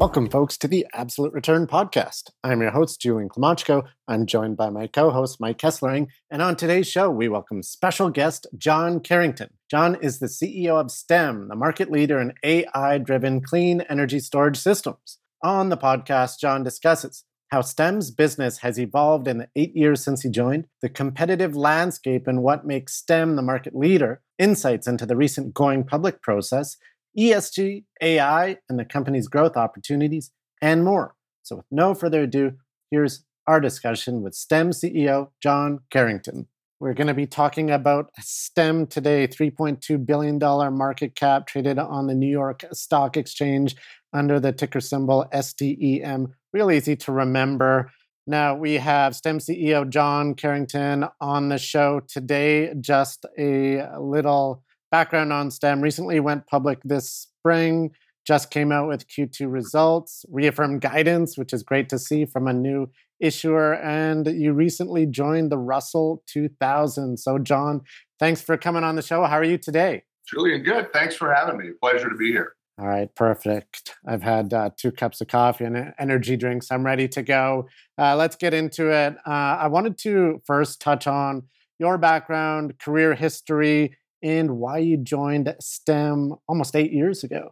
Welcome, folks, to the Absolute Return Podcast. I'm your host, Julian Klymochko. I'm joined by my co host, Mike Kesslering. And on today's show, we welcome special guest John Carrington. John is the CEO of STEM, the market leader in AI driven clean energy storage systems. On the podcast, John discusses how STEM's business has evolved in the eight years since he joined, the competitive landscape and what makes STEM the market leader, insights into the recent going public process, ESG, AI, and the company's growth opportunities, and more. So, with no further ado, here's our discussion with STEM CEO John Carrington. We're going to be talking about STEM today, $3.2 billion market cap traded on the New York Stock Exchange under the ticker symbol STEM. Real easy to remember. Now, we have STEM CEO John Carrington on the show today. Just a little background on STEM recently went public this spring, just came out with Q2 results, reaffirmed guidance, which is great to see from a new issuer. And you recently joined the Russell 2000. So, John, thanks for coming on the show. How are you today? Julian, good. Thanks for having me. Pleasure to be here. All right, perfect. I've had uh, two cups of coffee and energy drinks. I'm ready to go. Uh, let's get into it. Uh, I wanted to first touch on your background, career history, and why you joined STEM almost eight years ago.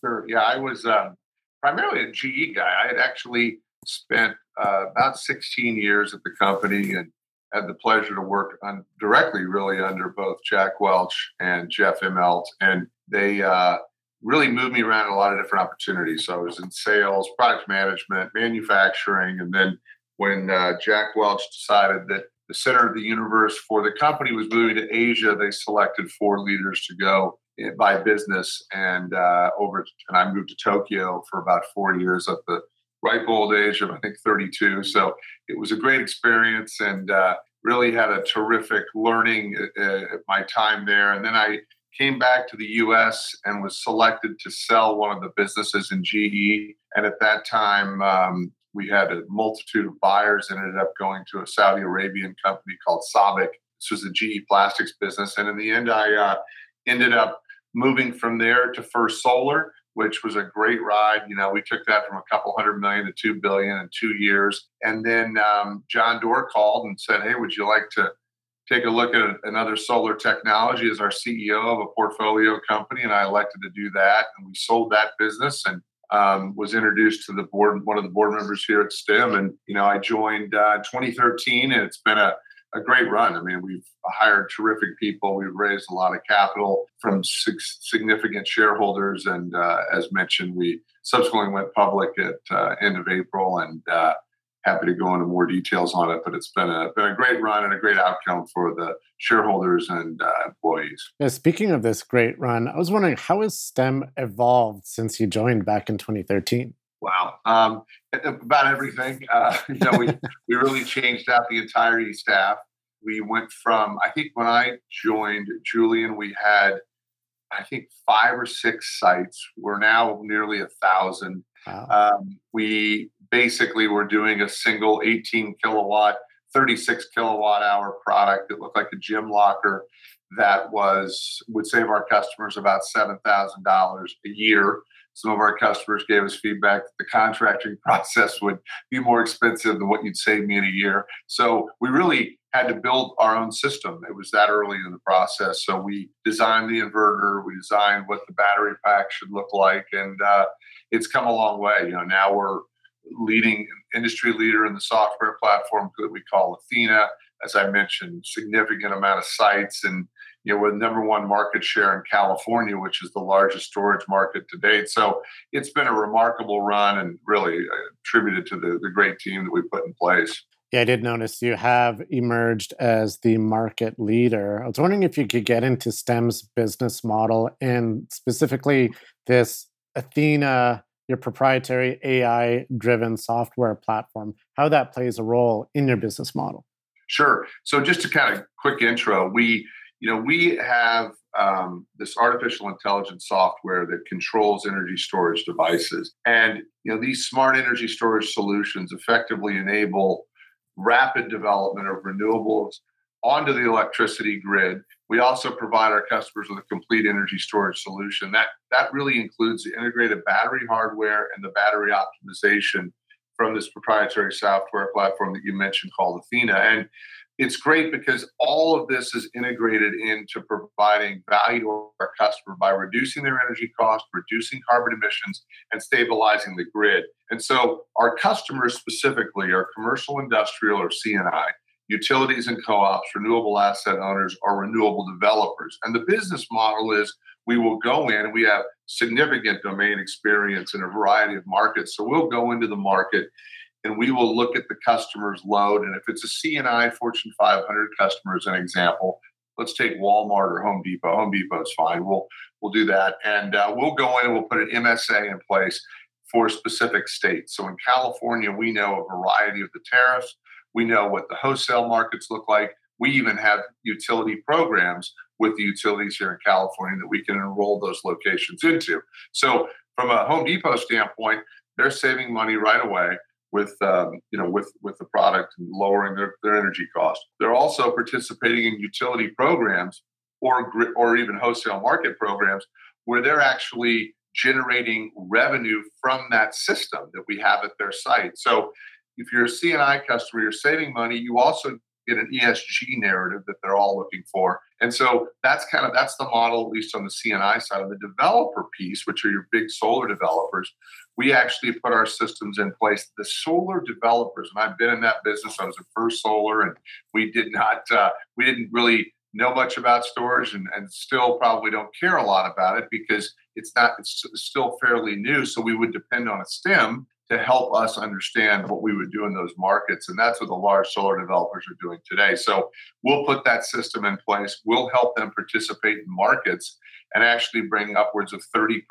Sure. Yeah, I was um, primarily a GE guy. I had actually spent uh, about 16 years at the company and had the pleasure to work on directly, really, under both Jack Welch and Jeff Immelt. And they uh, really moved me around a lot of different opportunities. So I was in sales, product management, manufacturing, and then when uh, Jack Welch decided that the center of the universe for the company was moving to Asia. They selected four leaders to go by business, and uh, over and I moved to Tokyo for about four years at the ripe old age of I think 32. So it was a great experience, and uh, really had a terrific learning uh, at my time there. And then I came back to the U.S. and was selected to sell one of the businesses in GE. And at that time, um, we had a multitude of buyers and ended up going to a Saudi Arabian company called SABIC. This was a GE plastics business. And in the end, I uh, ended up moving from there to First Solar, which was a great ride. You know, we took that from a couple hundred million to two billion in two years. And then um, John Doerr called and said, Hey, would you like to take a look at another solar technology as our CEO of a portfolio company? And I elected to do that. And we sold that business and um, was introduced to the board, one of the board members here at STEM. And, you know, I joined uh, 2013 and it's been a, a great run. I mean, we've hired terrific people. We've raised a lot of capital from significant shareholders. And uh, as mentioned, we subsequently went public at uh, end of April and uh, happy to go into more details on it. But it's been a been a great run and a great outcome for the shareholders and uh, employees. Yeah, speaking of this great run, I was wondering how has STEM evolved since you joined back in 2013. Wow, um, about everything. Uh, you know, we we really changed out the entire staff. We went from I think when I joined Julian, we had I think five or six sites. We're now nearly a thousand. Wow. Um, we basically were doing a single 18 kilowatt, 36 kilowatt hour product that looked like a gym locker that was would save our customers about seven thousand dollars a year. Some of our customers gave us feedback that the contracting process would be more expensive than what you'd save me in a year. So we really had to build our own system. It was that early in the process. So we designed the inverter, we designed what the battery pack should look like, and uh, it's come a long way. You know, now we're leading industry leader in the software platform that we call Athena. As I mentioned, significant amount of sites and you know, with number one market share in California, which is the largest storage market to date. So it's been a remarkable run and really uh, attributed to the, the great team that we put in place. Yeah, I did notice you have emerged as the market leader. I was wondering if you could get into STEM's business model and specifically this Athena your proprietary AI driven software platform, how that plays a role in your business model. Sure. So just to kind of quick intro, we you know we have um, this artificial intelligence software that controls energy storage devices, and you know these smart energy storage solutions effectively enable rapid development of renewables onto the electricity grid. We also provide our customers with a complete energy storage solution. That that really includes the integrated battery hardware and the battery optimization from this proprietary software platform that you mentioned called Athena. And it's great because all of this is integrated into providing value to our customer by reducing their energy cost, reducing carbon emissions, and stabilizing the grid. And so our customers specifically are commercial, industrial, or C&I utilities and co-ops, renewable asset owners, or renewable developers. And the business model is we will go in, we have significant domain experience in a variety of markets. So we'll go into the market and we will look at the customer's load. And if it's a C&I Fortune 500 customer, as an example, let's take Walmart or Home Depot. Home Depot is fine. We'll we'll do that, and uh, we'll go in and we'll put an MSA in place for specific states. So in California, we know a variety of the tariffs. We know what the wholesale markets look like. We even have utility programs with the utilities here in California that we can enroll those locations into. So, from a Home Depot standpoint, they're saving money right away with um, you know with with the product and lowering their, their energy cost. They're also participating in utility programs or or even wholesale market programs where they're actually generating revenue from that system that we have at their site. So if you're a C&I customer, you're saving money. You also get an ESG narrative that they're all looking for. And so that's kind of that's the model, at least on the C&I side. of the developer piece, which are your big solar developers, we actually put our systems in place. The solar developers, and I've been in that business. I was at First Solar, and we did not, uh, we didn't really know much about storage, and, and still probably don't care a lot about it because it's not, it's still fairly new. So we would depend on a stem to help us understand what we would do in those markets. And that's what the large solar developers are doing today. So we'll put that system in place. We'll help them participate in markets and actually bring upwards of 30%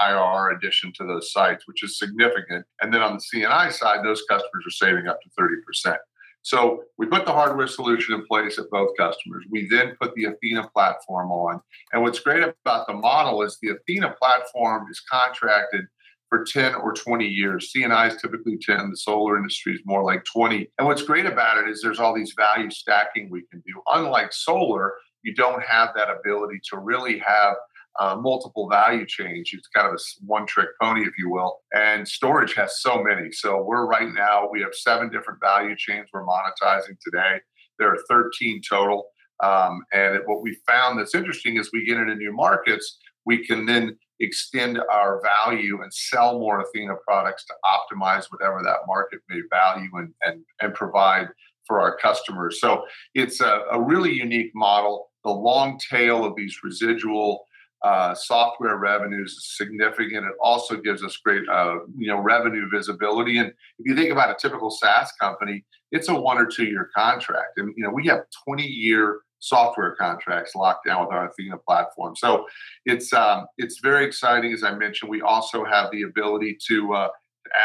IRR addition to those sites, which is significant. And then on the C&I side, those customers are saving up to 30%. So we put the hardware solution in place at both customers. We then put the Athena platform on. And what's great about the model is the Athena platform is contracted for 10 or 20 years. C&I is typically 10, the solar industry is more like 20. And what's great about it is there's all these value stacking we can do. Unlike solar, you don't have that ability to really have uh, multiple value chains. It's kind of a one trick pony, if you will. And storage has so many. So we're right now, we have seven different value chains we're monetizing today. There are 13 total. Um, and what we found that's interesting is we get into new markets, we can then extend our value and sell more Athena products to optimize whatever that market may value and, and, and provide for our customers. So it's a, a really unique model. The long tail of these residual uh, software revenues is significant. It also gives us great, uh, you know, revenue visibility. And if you think about a typical SaaS company, it's a one or two year contract, and you know we have twenty year software contracts locked down with our Athena platform. So it's um, it's very exciting. As I mentioned, we also have the ability to, uh,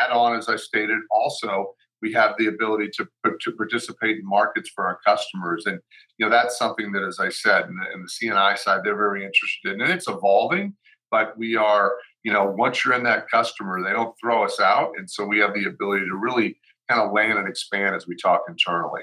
add on, as I stated, also we have the ability to to participate in markets for our customers, and you know that's something that, as I said, in the, in the C&I side, they're very interested in, and it's evolving. But we are, you know, once you're in that customer, they don't throw us out, and so we have the ability to really kind of land and expand as we talk internally.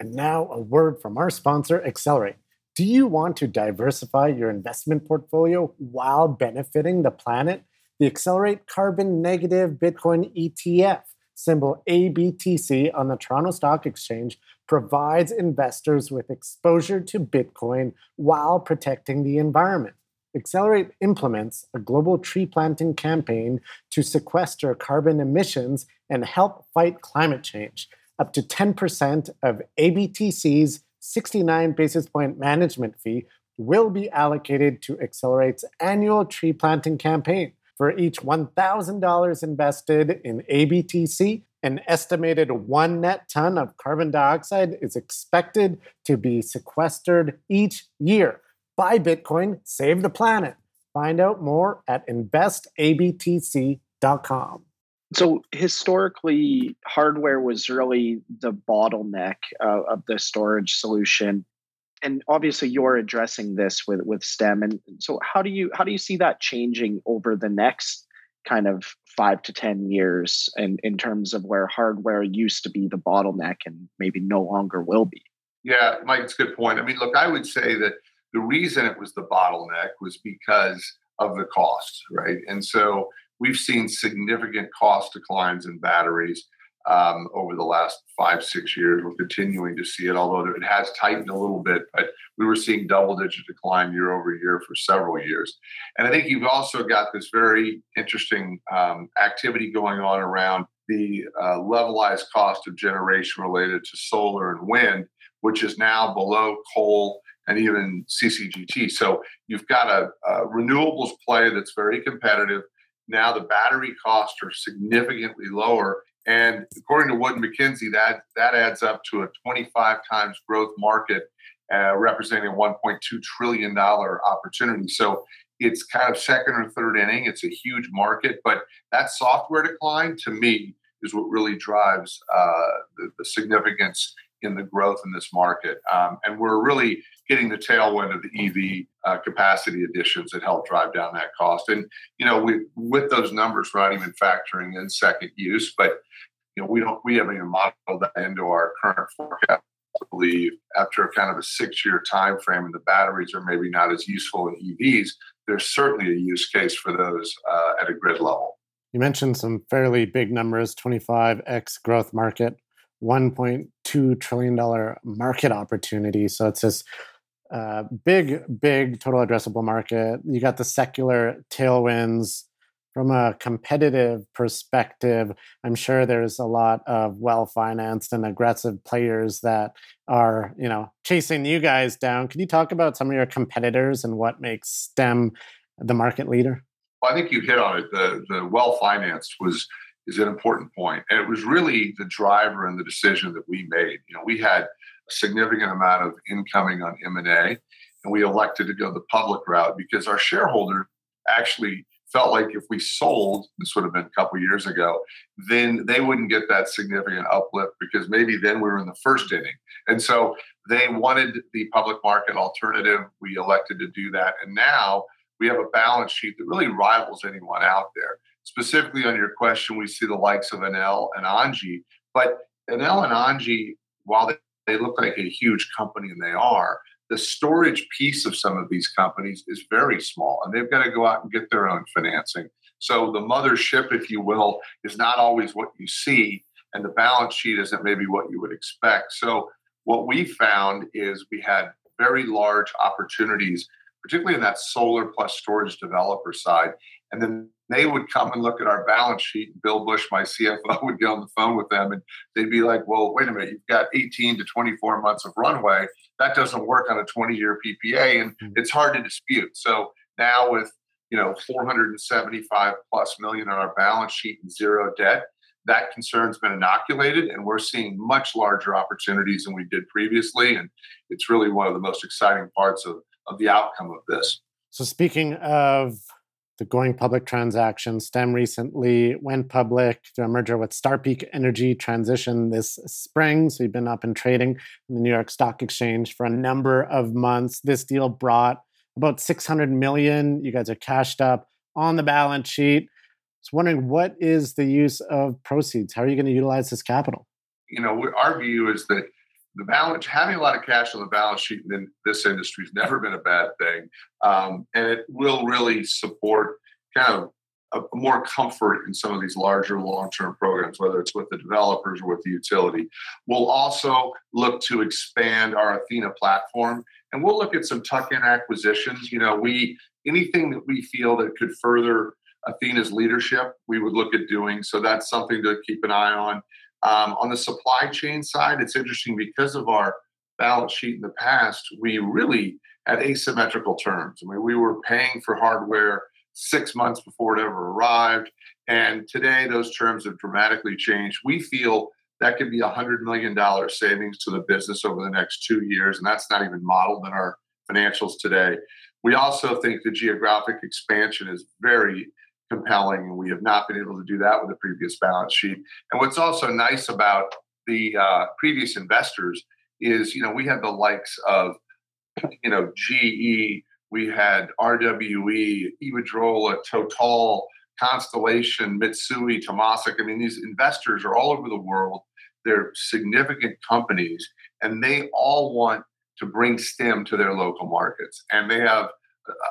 And now, a word from our sponsor, Accelerate. Do you want to diversify your investment portfolio while benefiting the planet? The Accelerate Carbon Negative Bitcoin ETF symbol ABTC on the Toronto Stock Exchange provides investors with exposure to Bitcoin while protecting the environment. Accelerate implements a global tree planting campaign to sequester carbon emissions and help fight climate change. Up to 10% of ABTC's 69 basis point management fee will be allocated to Accelerate's annual tree planting campaign. For each $1,000 invested in ABTC, an estimated one net ton of carbon dioxide is expected to be sequestered each year. Buy Bitcoin, save the planet. Find out more at investabtc.com. So historically, hardware was really the bottleneck uh, of the storage solution, and obviously you're addressing this with with STEM. And so, how do you how do you see that changing over the next kind of five to ten years, in in terms of where hardware used to be the bottleneck and maybe no longer will be? Yeah, Mike, it's a good point. I mean, look, I would say that the reason it was the bottleneck was because of the cost, right? And so we've seen significant cost declines in batteries um, over the last five, six years. We're continuing to see it, although it has tightened a little bit, but we were seeing double digit decline year over year for several years. And I think you've also got this very interesting um, activity going on around the uh, levelized cost of generation related to solar and wind, which is now below coal and even CCGT. So you've got a, a renewables play that's very competitive now the battery costs are significantly lower. And according to Wood Mackenzie, that, that adds up to a 25 times growth market, uh, representing a $1.2 trillion opportunity. So it's kind of second or third inning. It's a huge market, but that software decline to me is what really drives uh, the, the significance in the growth in this market. Um, and we're really getting the tailwind of the EV uh, capacity additions that help drive down that cost. And you know, we with those numbers, we're not even factoring in second use, but you know, we don't we haven't even modeled that into our current forecast. I believe after kind of a six-year time frame, and the batteries are maybe not as useful in EVs. There's certainly a use case for those uh, at a grid level. You mentioned some fairly big numbers 25x growth market, $1.2 trillion market opportunity. So it's this uh, big, big total addressable market. You got the secular tailwinds from a competitive perspective. I'm sure there's a lot of well financed and aggressive players that are, you know, chasing you guys down. Can you talk about some of your competitors and what makes STEM the market leader? Well, I think you hit on it. The the well financed was is an important point, and it was really the driver in the decision that we made. You know, we had significant amount of incoming on M&A, and we elected to go the public route because our shareholder actually felt like if we sold, this would have been a couple years ago, then they wouldn't get that significant uplift because maybe then we were in the first inning. And so they wanted the public market alternative. We elected to do that. And now we have a balance sheet that really rivals anyone out there. Specifically on your question, we see the likes of Enel and Engie, but Enel and Engie, while they look like a huge company, and they are. The storage piece of some of these companies is very small, and they've got to go out and get their own financing. So the mothership, if you will, is not always what you see, and the balance sheet isn't maybe what you would expect. So what we found is we had very large opportunities, particularly in that solar plus storage developer side. And then they would come and look at our balance sheet. Bill Bush, my CFO, would get on the phone with them and they'd be like, well, wait a minute, you've got 18 to 24 months of runway. That doesn't work on a 20 year PPA and mm-hmm. it's hard to dispute. So now with, you know, 475 plus million on our balance sheet and zero debt, that concern's been inoculated and we're seeing much larger opportunities than we did previously. And it's really one of the most exciting parts of, of the outcome of this. So speaking of the going public transaction. STEM recently went public through a merger with Star Peak Energy Transition this spring. So you've been up and trading in the New York Stock Exchange for a number of months. This deal brought about 600 million. You guys are cashed up on the balance sheet. Was wondering what is the use of proceeds? How are you going to utilize this capital? You know, our view is that the balance having a lot of cash on the balance sheet in this industry has never been a bad thing. Um, and it will really support kind of a, more comfort in some of these larger long-term programs whether it's with the developers or with the utility. We'll also look to expand our athena platform and we'll look at some tuck-in acquisitions. You know we anything that we feel that could further athena's leadership we would look at doing. So that's something to keep an eye on um, on the supply chain side, it's interesting because of our balance sheet in the past, we really had asymmetrical terms. I mean, we were paying for hardware six months before it ever arrived. And today, those terms have dramatically changed. We feel that could be a $100 million savings to the business over the next two years. And that's not even modeled in our financials today. We also think the geographic expansion is very compelling, and we have not been able to do that with the previous balance sheet. And what's also nice about the uh, previous investors is, you know, we had the likes of, you know, GE, we had RWE, Iberdrola, Total, Constellation, Mitsui, Temasek. I mean, these investors are all over the world. They're significant companies, and they all want to bring STEM to their local markets. And they have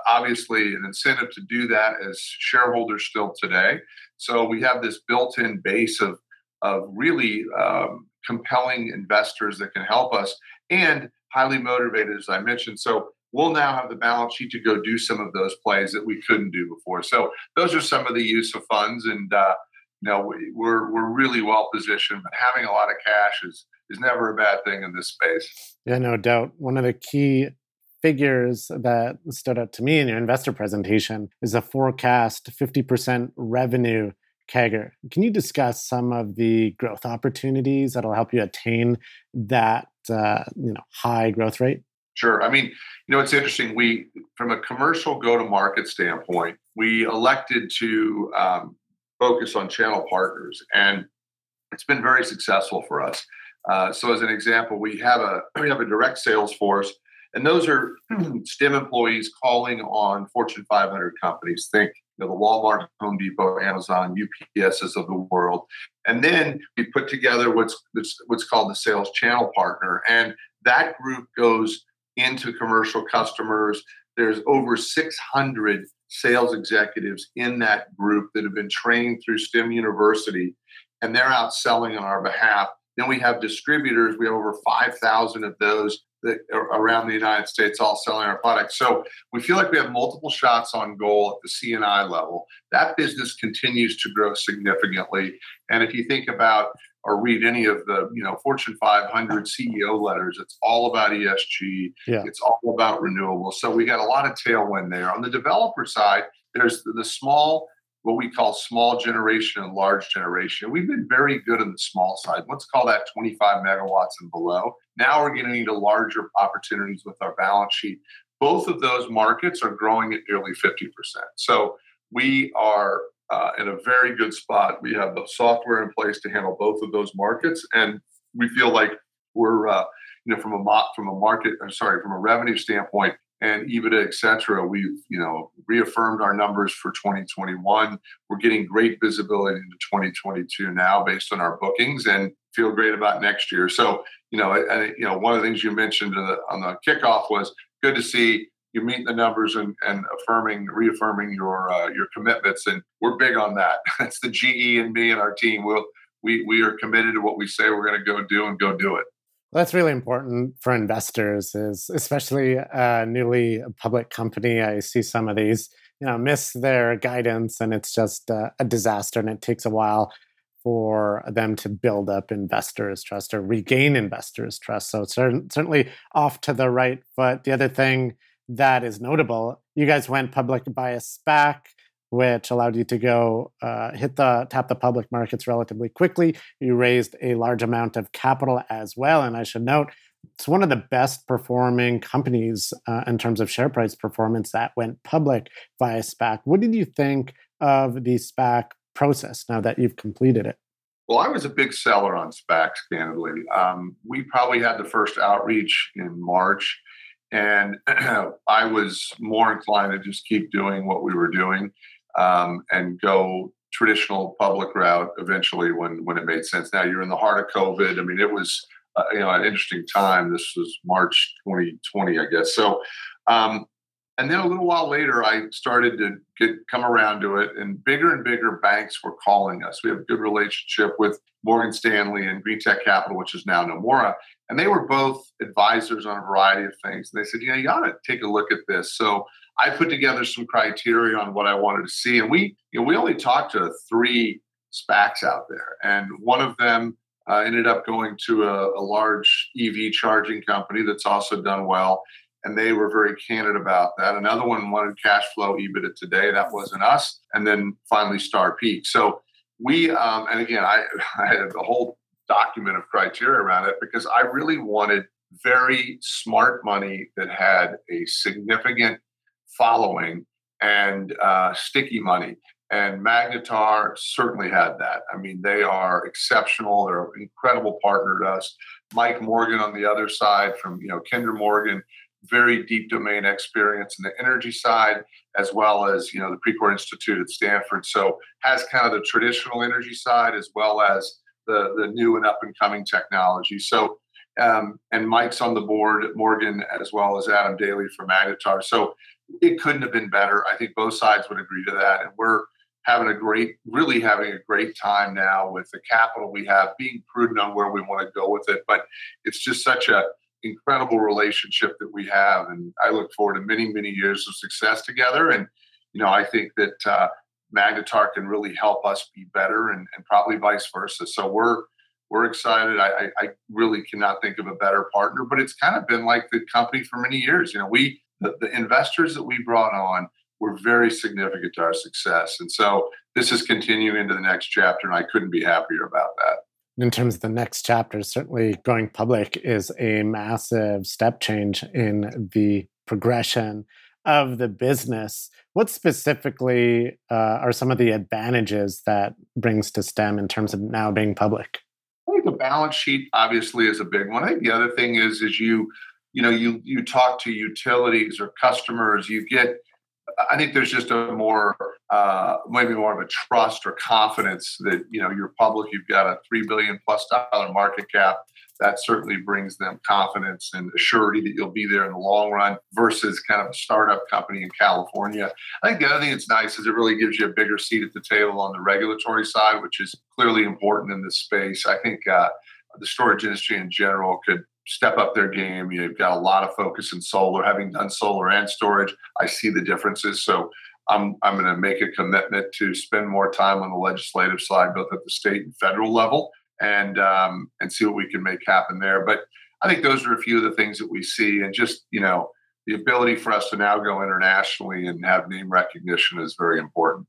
obviously an incentive to do that as shareholders still today. So we have this built-in base of of really um, compelling investors that can help us and highly motivated, as I mentioned. So we'll now have the balance sheet to go do some of those plays that we couldn't do before. So those are some of the use of funds, and uh, you know we, we're we're really well positioned. But having a lot of cash is is never a bad thing in this space. Yeah, no doubt. One of the key figures that stood out to me in your investor presentation is a forecast 50% revenue CAGR. Can you discuss some of the growth opportunities that'll help you attain that uh, you know high growth rate? Sure. I mean, you know, it's interesting. We, from a commercial go-to-market standpoint, we elected to um, focus on channel partners, and it's been very successful for us. Uh, so, as an example, we have a we have a direct sales force, and those are STEM employees calling on Fortune 500 companies. Think you know, the Walmart, Home Depot, Amazon, UPSs of the world, and then we put together what's what's called the sales channel partner, and that group goes into commercial customers. There's over 600 sales executives in that group that have been trained through STEM University, and they're out selling on our behalf. Then we have distributors. We have over 5,000 of those that around the United States all selling our products. So we feel like we have multiple shots on goal at the C&I level. That business continues to grow significantly. And if you think about or read any of the you know Fortune 500 CEO letters. It's all about ESG. Yeah. It's all about renewables. So we got a lot of tailwind there. On the developer side, there's the small, what we call small generation and large generation. We've been very good on the small side. Let's call that 25 megawatts and below. Now we're getting into larger opportunities with our balance sheet. Both of those markets are growing at nearly 50%. So we are uh, in a very good spot. We have the software in place to handle both of those markets, and we feel like we're, uh, you know, from a mo- from a market, I'm sorry, from a revenue standpoint and EBITDA, et cetera, we've, you know, reaffirmed our numbers for 2021. We're getting great visibility into 2022 now based on our bookings, and feel great about next year. So, you know, you know, one of the things you mentioned the, on the kickoff was good to see you meet the numbers and, and affirming, reaffirming your uh, your commitments, and we're big on that. That's the GE and me and our team. We'll, we we are committed to what we say we're going to go do and go do it. That's really important for investors, is especially a newly public company. I see some of these, you know, miss their guidance, and it's just a, a disaster, and it takes a while for them to build up investors' trust or regain investors' trust. So certainly off to the right foot. The other thing that is notable. You guys went public by a SPAC, which allowed you to go uh, hit the tap the public markets relatively quickly. You raised a large amount of capital as well, and I should note it's one of the best performing companies uh, in terms of share price performance that went public via SPAC. What did you think of the SPAC process now that you've completed it? Well, I was a big seller on SPACs, candidly. Um, we probably had the first outreach in March and I was more inclined to just keep doing what we were doing um, and go traditional public route eventually when when it made sense. Now you're in the heart of COVID. I mean, it was uh, you know an interesting time. This was March 2020, I guess. So um, and then a little while later, I started to get come around to it, and bigger and bigger banks were calling us. We have a good relationship with Morgan Stanley and Greentech Capital, which is now Nomura, and they were both advisors on a variety of things. And they said, you know, you ought to take a look at this. So I put together some criteria on what I wanted to see, and we, you know, we only talked to three SPACs out there, and one of them uh, ended up going to a, a large EV charging company that's also done well and they were very candid about that. Another one wanted cash flow EBITDA today. That wasn't us. And then finally, Star Peak. So we, um, and again, I, I had a whole document of criteria around it because I really wanted very smart money that had a significant following and uh, sticky money. And Magnetar certainly had that. I mean, they are exceptional. They're an incredible partner to us. Mike Morgan on the other side from, you know, Kinder Morgan, very deep domain experience in the energy side, as well as, you know, the Precourt Institute at Stanford. So has kind of the traditional energy side as well as the, the new and up and coming technology. So, um, and Mike's on the board Morgan as well as Adam Daley from Magnetar. So it couldn't have been better. I think both sides would agree to that. And we're, having a great, really having a great time now with the capital we have, being prudent on where we want to go with it. But it's just such a incredible relationship that we have, and I look forward to many, many years of success together. And you know, I think that uh, Magnetar can really help us be better, and, and probably vice versa. So we're we're excited. I, I, really cannot think of a better partner, but it's kind of been like the company for many years. You know, we the, the investors that we brought on were very significant to our success. And so this is continuing into the next chapter, and I couldn't be happier about that. In terms of the next chapter, certainly going public is a massive step change in the progression of the business. What specifically uh, are some of the advantages that brings to STEM in terms of now being public? I think the balance sheet obviously is a big one. I think the other thing is is you you know you you talk to utilities or customers, you get I think there's just a more, uh, maybe more of a trust or confidence that you know you're public. You've got a three billion plus dollar market cap. That certainly brings them confidence and assurity that you'll be there in the long run versus kind of a startup company in California. I think the other thing that's nice is it really gives you a bigger seat at the table on the regulatory side, which is clearly important in this space. I think uh, the storage industry in general could step up their game. You've got a lot of focus in solar. Having done solar and storage, I see the differences. So I'm I'm going to make a commitment to spend more time on the legislative side, both at the state and federal level, and um, and see what we can make happen there. But I think those are a few of the things that we see, and just you know the ability for us to now go internationally and have name recognition is very important.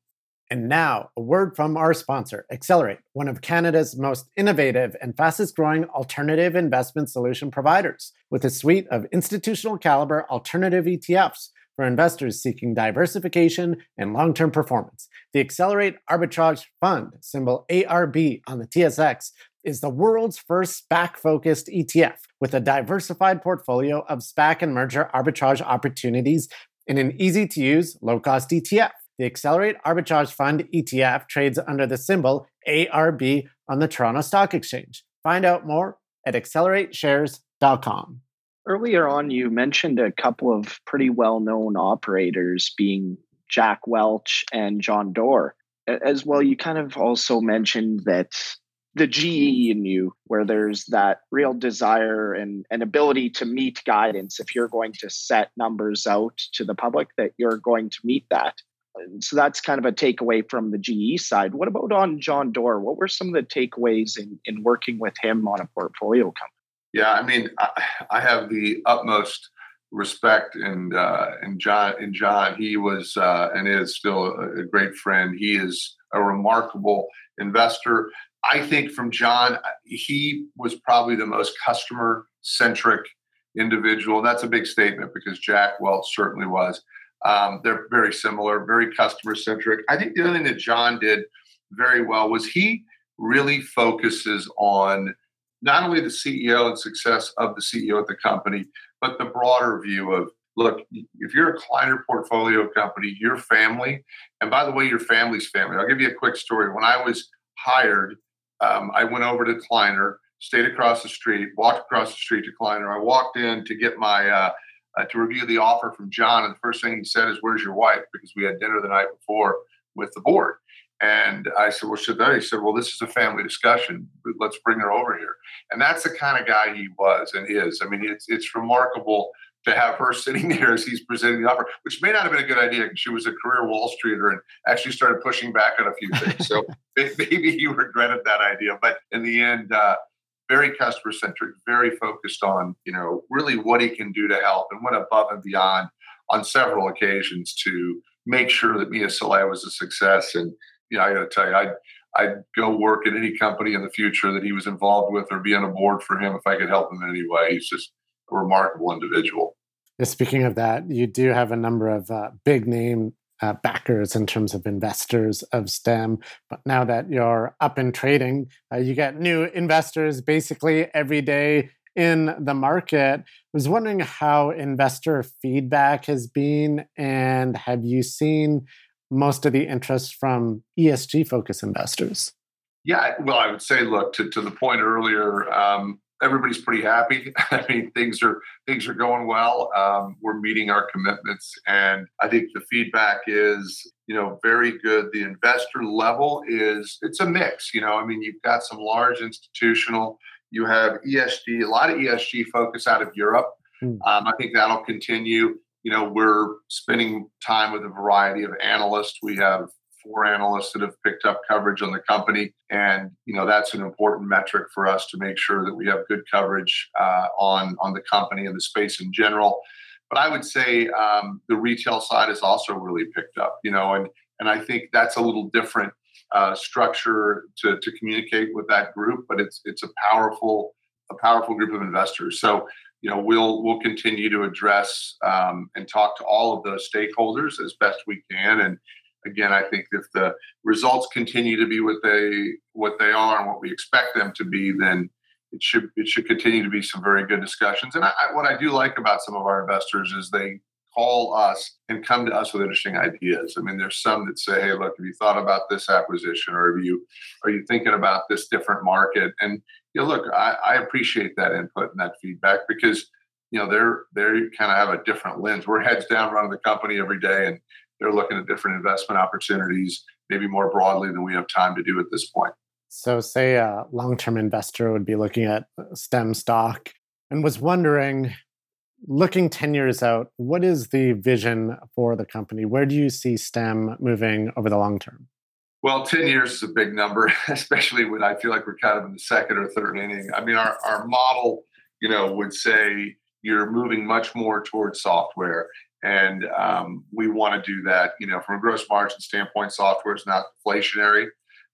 And now, a word from our sponsor, Accelerate, one of Canada's most innovative and fastest growing alternative investment solution providers, with a suite of institutional caliber alternative ETFs for investors seeking diversification and long term performance. The Accelerate Arbitrage Fund, symbol ARB on the TSX, is the world's first SPAC focused ETF with a diversified portfolio of SPAC and merger arbitrage opportunities in an easy to use, low cost ETF. The Accelerate Arbitrage Fund ETF trades under the symbol ARB on the Toronto Stock Exchange. Find out more at accelerateshares.com. Earlier on, you mentioned a couple of pretty well known operators being Jack Welch and John Doerr. As well, you kind of also mentioned that the GE in you, where there's that real desire and, and ability to meet guidance. If you're going to set numbers out to the public, that you're going to meet that so that's kind of a takeaway from the GE side. What about on John Doerr? What were some of the takeaways in, in working with him on a portfolio company? Yeah, I mean, I, I have the utmost respect and uh, and John and John. He was uh, and is still a, a great friend. He is a remarkable investor. I think from John, he was probably the most customer centric individual. That's a big statement because Jack Welch certainly was. Um, they're very similar, very customer centric. I think the other thing that John did very well was he really focuses on not only the CEO and success of the CEO at the company, but the broader view of look, if you're a Kleiner portfolio company, your family, and by the way, your family's family. I'll give you a quick story. When I was hired, um, I went over to Kleiner, stayed across the street, walked across the street to Kleiner. I walked in to get my uh, uh, to review the offer from John. And the first thing he said is, Where's your wife? Because we had dinner the night before with the board. And I said, Well, should that? He said, Well, this is a family discussion. Let's bring her over here. And that's the kind of guy he was and is. I mean, it's, it's remarkable to have her sitting there as he's presenting the offer, which may not have been a good idea because she was a career Wall Streeter and actually started pushing back on a few things. So maybe he regretted that idea. But in the end, uh, very customer centric, very focused on you know really what he can do to help and went above and beyond on several occasions to make sure that MiaSolé was a success. And you know, I got to tell you, I'd I'd go work at any company in the future that he was involved with or be on a board for him if I could help him in any way. He's just a remarkable individual. Speaking of that, you do have a number of uh, big name uh, backers, in terms of investors of STEM. But now that you're up and trading, uh, you get new investors basically every day in the market. I was wondering how investor feedback has been, and have you seen most of the interest from ESG focused investors? Yeah, well, I would say, look, to, to the point earlier, um, everybody's pretty happy. I mean, things are things are going well. Um, we're meeting our commitments, and I think the feedback is, you know, very good. The investor level is it's a mix. You know, I mean, you've got some large institutional. You have ESG, a lot of ESG focus out of Europe. Mm. Um, I think that'll continue. You know, we're spending time with a variety of analysts. We have four analysts that have picked up coverage on the company. And, you know, that's an important metric for us to make sure that we have good coverage uh, on, on the company and the space in general. But I would say um, the retail side has also really picked up, you know, and, and I think that's a little different uh, structure to, to communicate with that group, but it's, it's a powerful, a powerful group of investors. So, you know, we'll we'll continue to address um, and talk to all of those stakeholders as best we can, and again, I think if the results continue to be what they what they are and what we expect them to be, then it should it should continue to be some very good discussions. And I, what I do like about some of our investors is they call us and come to us with interesting ideas. I mean, there's some that say, "Hey, look, have you thought about this acquisition, or have you are you thinking about this different market?" And you know, look, I, I appreciate that input and that feedback because you know they're they kind of have a different lens. We're heads down running the company every day, and they're looking at different investment opportunities, maybe more broadly than we have time to do at this point. So, say a long term investor would be looking at STEM stock and was wondering, looking 10 years out, what is the vision for the company? Where do you see STEM moving over the long term? Well, 10 years is a big number, especially when I feel like we're kind of in the second or third inning. I mean, our, our model, you know, would say you're moving much more towards software and um, we want to do that. You know, from a gross margin standpoint, software is not inflationary.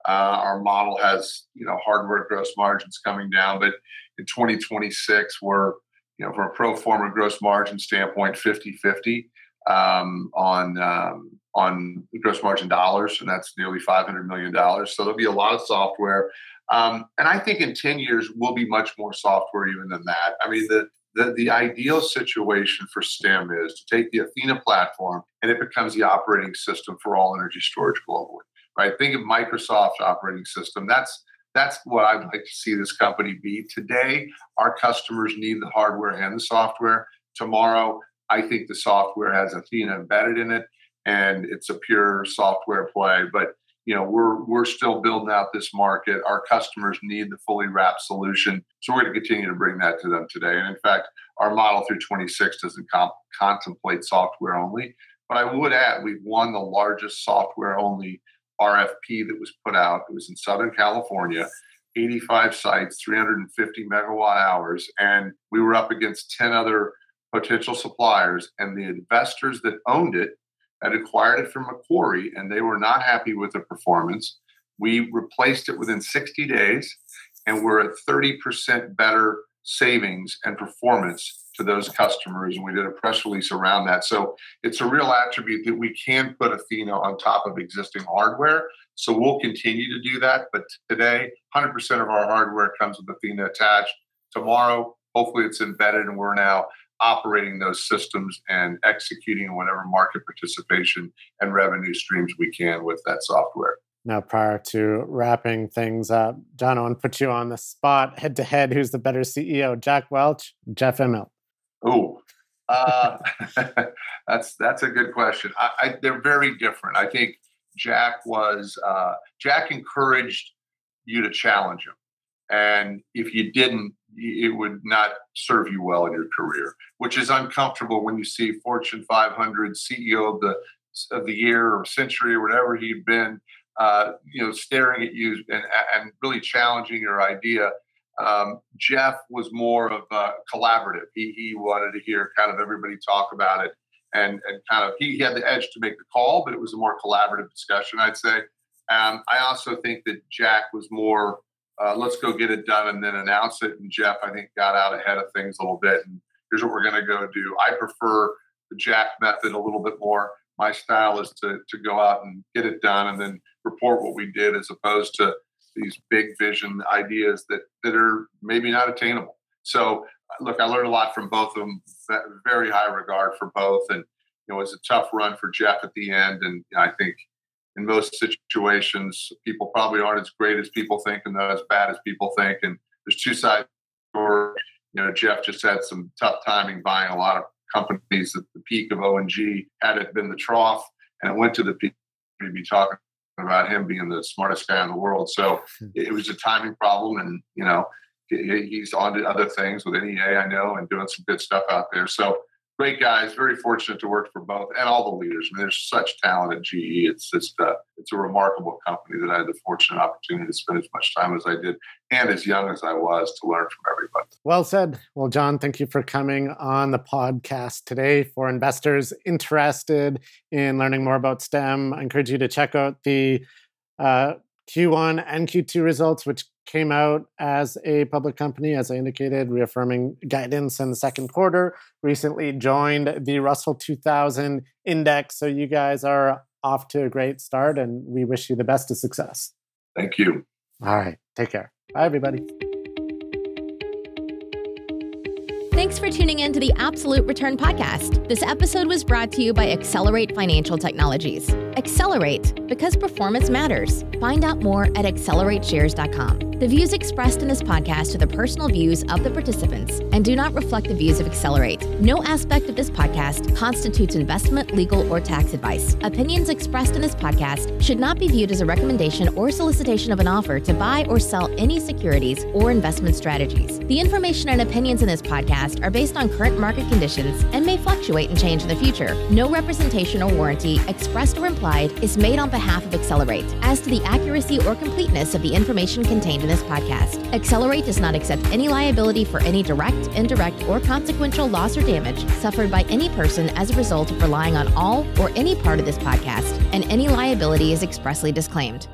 Uh, our model has you know hardware gross margins coming down, but in 2026 we're you know from a pro forma gross margin standpoint 50-50 um, on um, on gross margin dollars, and that's nearly 500 million dollars. So there'll be a lot of software. Um, and I think in 10 years, we'll be much more software even than that. I mean, the, the, the ideal situation for STEM is to take the Athena platform and it becomes the operating system for all energy storage globally. Right? Think of Microsoft's operating system. That's that's what I'd like to see this company be. Today, our customers need the hardware and the software. Tomorrow, I think the software has Athena embedded in it and it's a pure software play. But you know we're we're still building out this market. Our customers need the fully wrapped solution. So we're going to continue to bring that to them today. And in fact our model through 26 doesn't comp- contemplate software only. But i would add we've won the largest software only rfp that was put out. It was in southern california 85 sites 350 megawatt hours. And we were up against 10 other potential suppliers. And the investors that owned it had acquired it from Macquarie and they were not happy with the performance. We replaced it within 60 days and we're at 30% better savings and performance to those customers. And we did a press release around that. So it's a real attribute that we can put Athena on top of existing hardware. So we'll continue to do that. But today, 100% of our hardware comes with Athena attached. Tomorrow, hopefully it's embedded and we're now operating those systems and executing whatever market participation and revenue streams we can with that software. Now, prior to wrapping things up, John, I want to put you on the spot head to head. Who's the better CEO, Jack Welch, Jeff Immelt? Oh, uh, that's that's a good question. I, I, they're very different. I think Jack was uh, Jack encouraged you to challenge him, and if you didn't, it would not serve you well in your career, which is uncomfortable when you see Fortune 500 CEO of the of the year or century or whatever he'd been, uh, you know, staring at you and and really challenging your idea. Um, Jeff was more of a collaborative. He he wanted to hear kind of everybody talk about it, and and kind of he had the edge to make the call, but it was a more collaborative discussion, I'd say. Um, I also think that Jack was more uh, let's go get it done and then announce it. And Jeff, I think, got out ahead of things a little bit. And here's what we're going to go do. I prefer the Jack method a little bit more. my style is to to go out and get it done and then report what we did as opposed to these big vision ideas that that are maybe not attainable. So look, I learned a lot from both of them. Very high regard for both, and you know, it was a tough run for Jeff at the end. And I think in most situations, people probably aren't as great as people think, and not as bad as people think. And there's two sides. Or you know, Jeff just had some tough timing buying a lot of companies at the peak of O&G. Had it been the trough, and it went to the peak, we'd be talking about him being the smartest guy in the world. So hmm. it was a timing problem, and you know he's on to other things with NEA, I know, and doing some good stuff out there. So great guys. Very fortunate to work for both and all the leaders. I mean, there's such talent at GE. It's just uh, it's a remarkable company that I had the fortunate opportunity to spend as much time as I did and as young as I was to learn from everybody. Well said. Well, John, thank you for coming on the podcast today. For investors interested in learning more about STEM, I encourage you to check out the uh, Q1 and Q2 results, which came out as a public company, as I indicated, reaffirming guidance in the second quarter. Recently joined the Russell 2000 index. So you guys are off to a great start, and we wish you the best of success. Thank you. All right. Take care. Bye, everybody. Thanks for tuning in to the Absolute Return Podcast. This episode was brought to you by Accelerate Financial Technologies. Accelerate because performance matters. Find out more at accelerateshares.com. The views expressed in this podcast are the personal views of the participants and do not reflect the views of Accelerate. No aspect of this podcast constitutes investment, legal, or tax advice. Opinions expressed in this podcast should not be viewed as a recommendation or solicitation of an offer to buy or sell any securities or investment strategies. The information and opinions in this podcast are based on current market conditions and may fluctuate and change in the future. No representation or warranty, expressed or implied, is made on behalf of Accelerate as to the accuracy or completeness of the information contained in this podcast. Accelerate does not accept any liability for any direct, indirect, or consequential loss or damage suffered by any person as a result of relying on all or any part of this podcast, and any liability is expressly disclaimed.